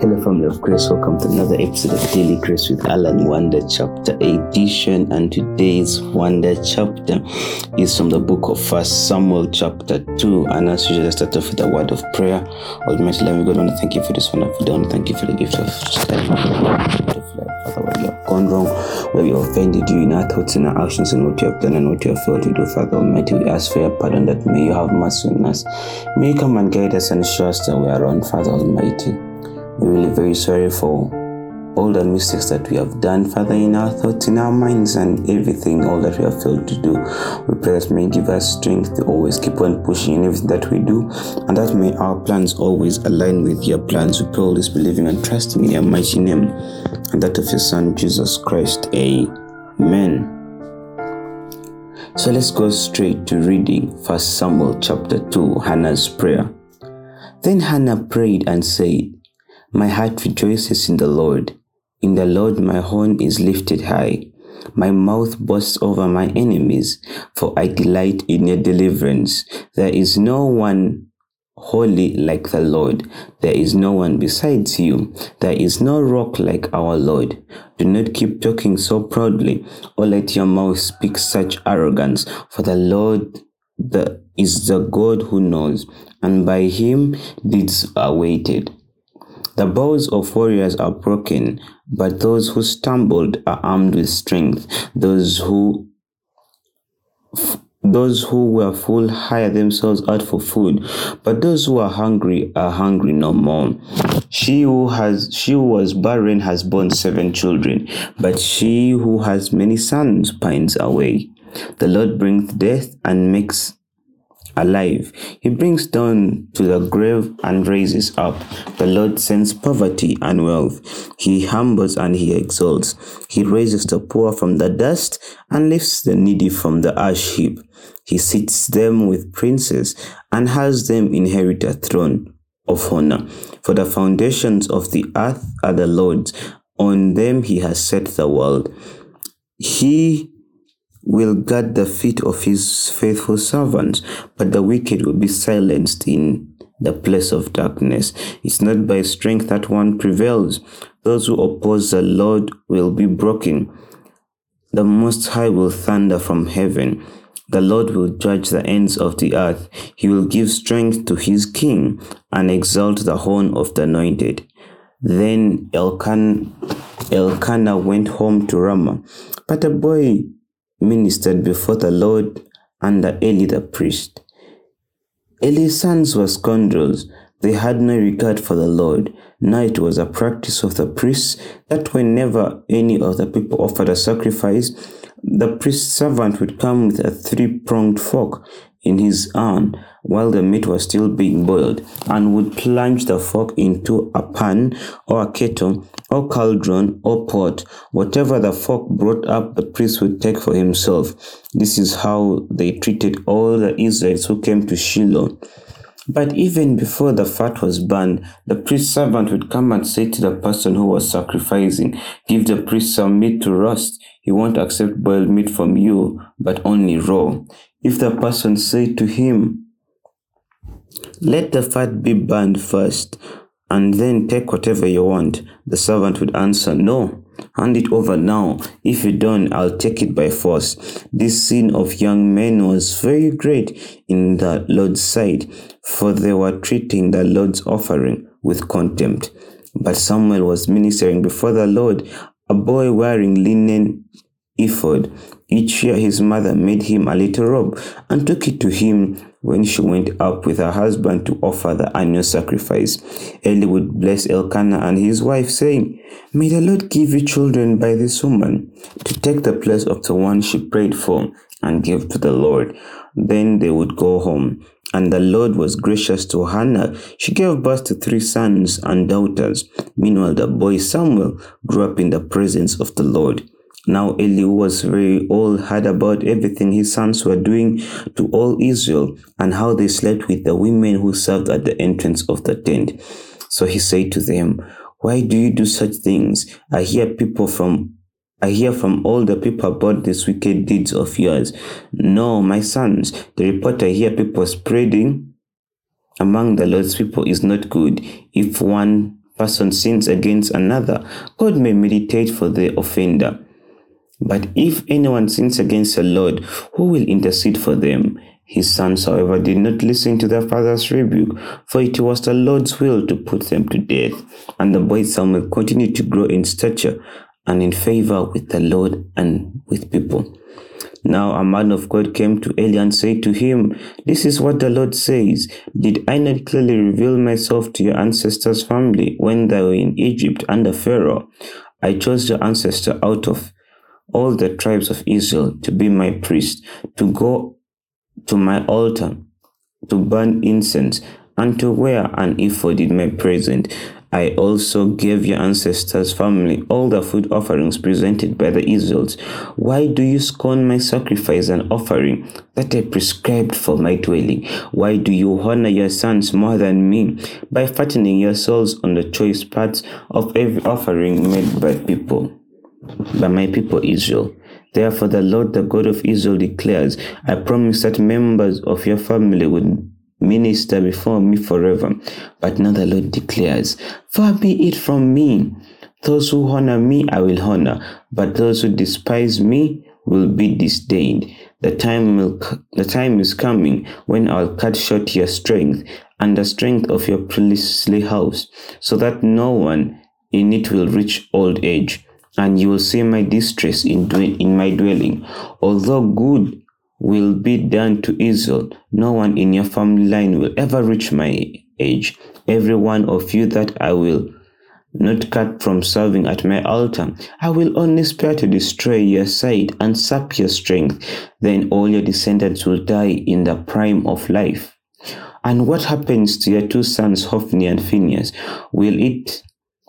Hello, family of grace. Welcome to another episode of Daily Grace with Allen Wonder Chapter Edition. And today's Wonder Chapter is from the book of First Samuel, Chapter 2. And as usual, I start off with a word of prayer. Almighty Loving God, I want to thank you for this wonderful day. I want to thank you for the gift of study. Father, where we have gone wrong, where we have offended you in our thoughts and our actions, and what you have done and what you have failed to do, Father Almighty, we ask for your pardon that may you have mercy on us. May you come and guide us and show us that we are wrong, Father Almighty. We're really very sorry for all the mistakes that we have done, Father, in our thoughts, in our minds, and everything, all that we have failed to do. We pray that may give us strength to always keep on pushing in everything that we do, and that may our plans always align with your plans. We pray all this believing and trusting in your mighty name, and that of your Son, Jesus Christ. Amen. So let's go straight to reading First Samuel chapter 2, Hannah's prayer. Then Hannah prayed and said, My heart rejoices in the Lord. In the Lord my horn is lifted high. My mouth boasts over my enemies, for I delight in your deliverance. There is no one holy like the Lord. There is no one besides you. There is no rock like our Lord. Do not keep talking so proudly, or let your mouth speak such arrogance, for the Lord the, is the God who knows, and by him deeds are weighted. The bows of warriors are broken, but those who stumbled are armed with strength. Those who those who were full hire themselves out for food, but those who are hungry are hungry no more. She who has she who was barren has borne seven children, but she who has many sons pines away. The Lord brings death and makes alive. He brings down to the grave and raises up. The Lord sends poverty and wealth. He humbles and he exalts. He raises the poor from the dust and lifts the needy from the ash heap. He seats them with princes and has them inherit a throne of honor. For the foundations of the earth are the Lord's. On them he has set the world. He will guard the feet of his faithful servants, but the wicked will be silenced in the place of darkness. It's not by strength that one prevails. Those who oppose the Lord will be broken. The Most High will thunder from heaven. The Lord will judge the ends of the earth. He will give strength to his king and exalt the horn of the anointed. Then Elkan, Elkanah went home to Ramah, but a boy ministered before the Lord under Eli the priest. Eli's sons were scoundrels. They had no regard for the Lord. Now it was a practice of the priests that whenever any of the people offered a sacrifice, the priest's servant would come with a three pronged fork in his hand while the meat was still being boiled and would plunge the fork into a pan or a kettle or cauldron or pot. Whatever the fork brought up, the priest would take for himself. This is how they treated all the Israelites who came to Shiloh. But even before the fat was burned, the priest's servant would come and say to the person who was sacrificing, Give the priest some meat to roast. He won't accept boiled meat from you, but only raw. If the person said to him, Let the fat be burned first, and then take whatever you want, the servant would answer, No, hand it over now. If you don't, I'll take it by force. This sin of young men was very great in the Lord's sight, for they were treating the Lord's offering with contempt. But Samuel was ministering before the Lord, a boy wearing linen ephod. Each year his mother made him a little robe and took it to him when she went up with her husband to offer the annual sacrifice. Eli would bless Elkanah and his wife, saying, May the Lord give you children by this woman to take the place of the one she prayed for and give to the Lord. Then they would go home. And the Lord was gracious to Hannah. She gave birth to three sons and daughters. Meanwhile, the boy Samuel grew up in the presence of the Lord. Now Eli, was very old, heard about everything his sons were doing to all Israel and how they slept with the women who served at the entrance of the tent. So he said to them, Why do you do such things? I hear people from I hear from all the people about these wicked deeds of yours. No, my sons, the report I hear people spreading among the Lord's people is not good. If one person sins against another, God may meditate for the offender. But if anyone sins against the Lord, who will intercede for them? His sons, however, did not listen to their father's rebuke, for it was the Lord's will to put them to death. And the boy Samuel continued to grow in stature and in favor with the Lord and with people. Now a man of God came to Eli and said to him, This is what the Lord says. Did I not clearly reveal myself to your ancestors' family when they were in Egypt under Pharaoh? I chose your ancestor out of all the tribes of Israel to be my priest, to go to my altar, to burn incense, and to wear an ephod in my presence. I also gave your ancestors' family all the food offerings presented by the Israelites. Why do you scorn my sacrifice and offering that I prescribed for my dwelling? Why do you honor your sons more than me by fattening yourselves on the choice parts of every offering made by people? By my people Israel. Therefore, the Lord, the God of Israel, declares, I promise that members of your family would minister before me forever. But now the Lord declares, Far be it from me. Those who honor me, I will honor, but those who despise me will be disdained. The time will, the time is coming when I'll cut short your strength and the strength of your priestly house, so that no one in it will reach old age, and you will see my distress in, in my dwelling. Although good will be done to Israel. No one in your family line will ever reach my age. Every one of you that I will not cut from serving at my altar. I will only spare to destroy your sight and sap your strength. Then all your descendants will die in the prime of life. And what happens to your two sons, Hophni and Phinehas? Will it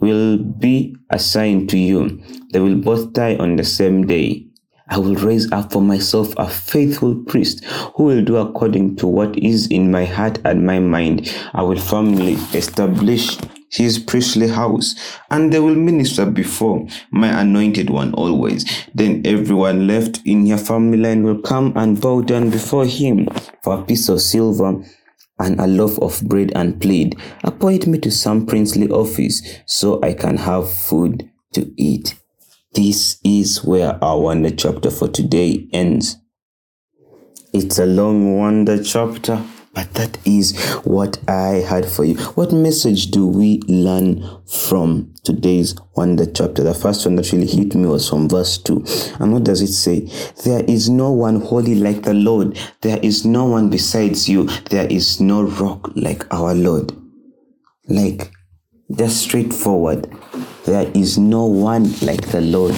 will be assigned to you? They will both die on the same day. I will raise up for myself a faithful priest who will do according to what is in my heart and my mind. I will firmly establish his priestly house, and they will minister before my anointed one always. Then everyone left in your family line will come and bow down before him for a piece of silver and a loaf of bread and plead. Appoint me to some princely office so I can have food to eat. This is where our wonder chapter for today ends. It's a long wonder chapter, but that is what I had for you. What message do we learn from today's wonder chapter? The first one that really hit me was from verse 2. And what does it say? There is no one holy like the Lord. There is no one besides you. There is no rock like our Lord. Like, just straightforward. There is no one like the Lord.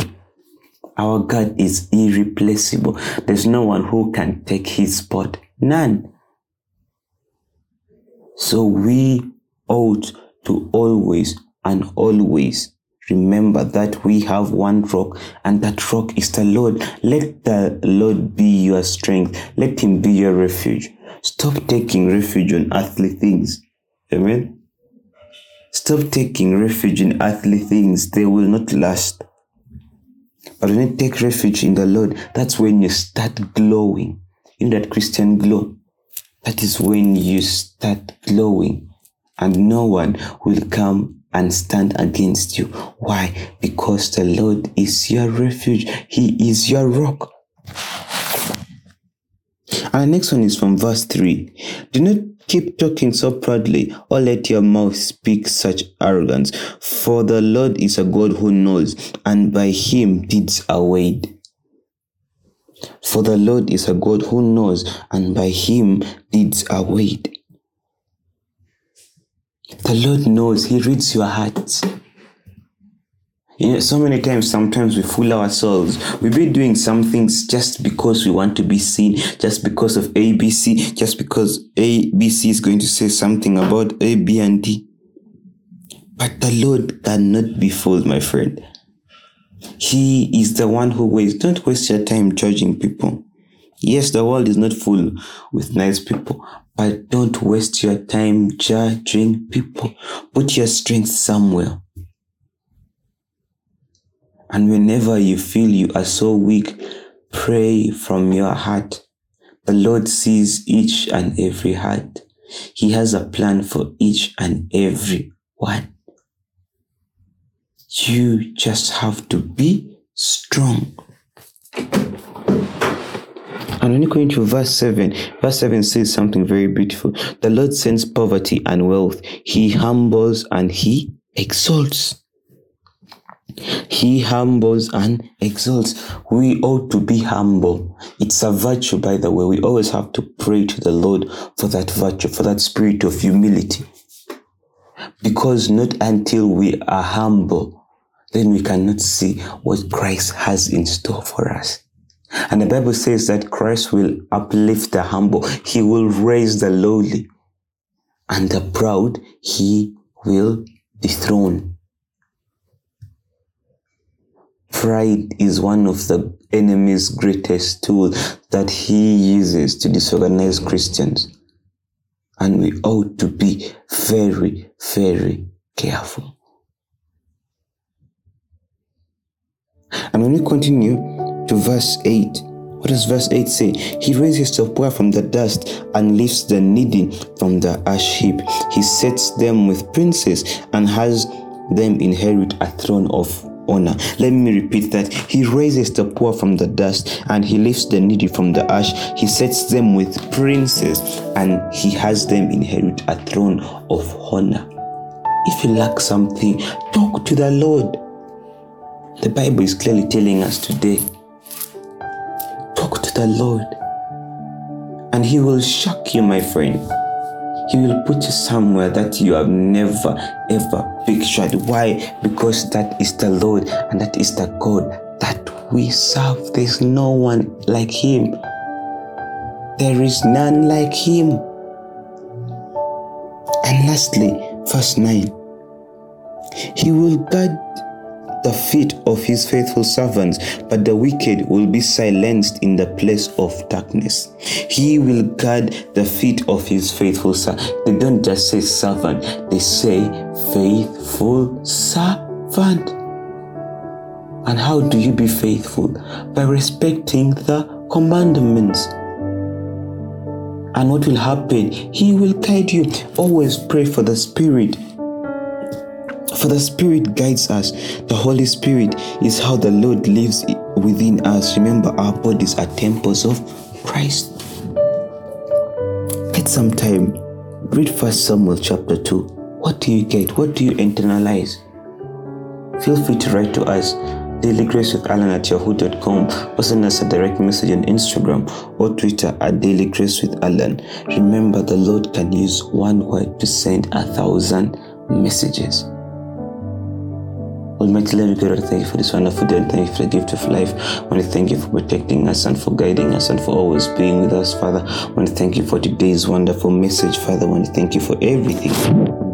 Our God is irreplaceable. There's no one who can take his spot. None. So we ought to always and always remember that we have one rock and that rock is the Lord. Let the Lord be your strength. Let him be your refuge. Stop taking refuge on earthly things. Amen. Stop taking refuge in earthly things, they will not last. But when you take refuge in the Lord, that's when you start glowing. In that Christian glow, that is when you start glowing, and no one will come and stand against you. Why? Because the Lord is your refuge, He is your rock. Our next one is from verse 3. Do not keep talking so proudly, or let your mouth speak such arrogance. For the Lord is a God who knows, and by him deeds are weighed. For the Lord is a God who knows, and by him deeds are weighed. The Lord knows, He reads your heart. You know, so many times, sometimes we fool ourselves. We be doing some things just because we want to be seen, just because of ABC, just because ABC is going to say something about A, B, and D. But the Lord cannot be fooled, my friend. He is the one who waits. Don't waste your time judging people. Yes, the world is not full with nice people, but don't waste your time judging people. Put your strength somewhere. And whenever you feel you are so weak, pray from your heart. The Lord sees each and every heart. He has a plan for each and every one. You just have to be strong. And when you go into verse 7, verse 7 says something very beautiful. The Lord sends poverty and wealth, He humbles and He exalts. He humbles and exalts. We ought to be humble. It's a virtue, by the way. We always have to pray to the Lord for that virtue, for that spirit of humility. Because not until we are humble, then we cannot see what Christ has in store for us. And the Bible says that Christ will uplift the humble, He will raise the lowly, and the proud He will dethrone. Pride is one of the enemy's greatest tools that he uses to disorganize Christians. And we ought to be very, very careful. And when we continue to verse 8, what does verse 8 say? He raises the poor from the dust and lifts the needy from the ash heap. He sets them with princes and has them inherit a throne of honor. Let me repeat that. He raises the poor from the dust and he lifts the needy from the ash. He sets them with princes and he has them inherit a throne of honor. If you lack something, talk to the Lord. The Bible is clearly telling us today talk to the Lord and He will shock you, my friend. He will put you somewhere that you have never ever pictured. Why? Because that is the Lord and that is the God that we serve. There's no one like Him. There is none like Him. And lastly, verse 9 He will guard the feet of his faithful servants, but the wicked will be silenced in the place of darkness. He will guard the feet of his faithful servants. They don't just say servant, they say faithful servant. And how do you be faithful? By respecting the commandments. And what will happen? He will guide you. Always pray for the Spirit for the Spirit guides us. The Holy Spirit is how the Lord lives within us. Remember, our bodies are temples of Christ. Get some time. Read First Samuel chapter 2. What do you get? What do you internalize? Feel free to write to us dailygracewithallen at yahoo.com or send us a direct message on Instagram or Twitter at dailygracewithallen. Remember, the Lord can use one word to send a thousand messages. Almighty Lord, God, I thank you for this wonderful day and thank you for the gift of life. I want to thank you for protecting us and for guiding us and for always being with us, Father. I want to thank you for today's wonderful message, Father. I want to thank you for everything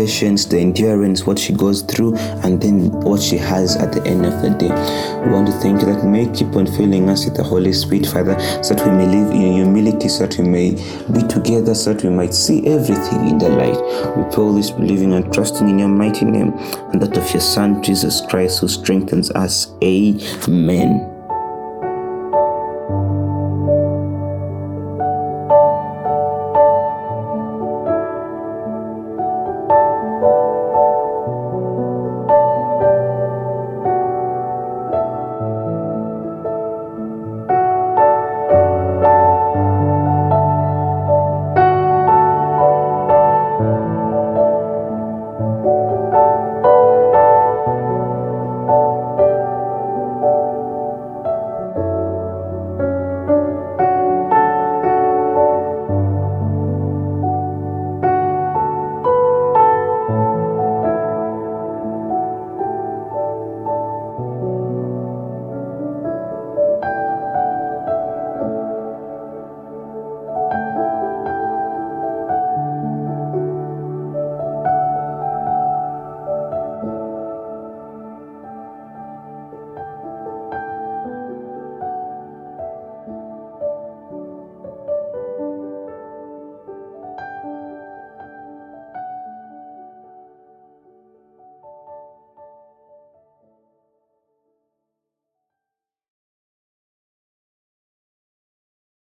patience, the endurance, what she goes through, and then what she has at the end of the day. We want to thank you that may keep on filling us with the Holy Spirit, Father, so that we may live in humility, so that we may be together, so that we might see everything in the light. We pray all this believing and trusting in your mighty name and that of your Son, Jesus Christ, who strengthens us. Amen.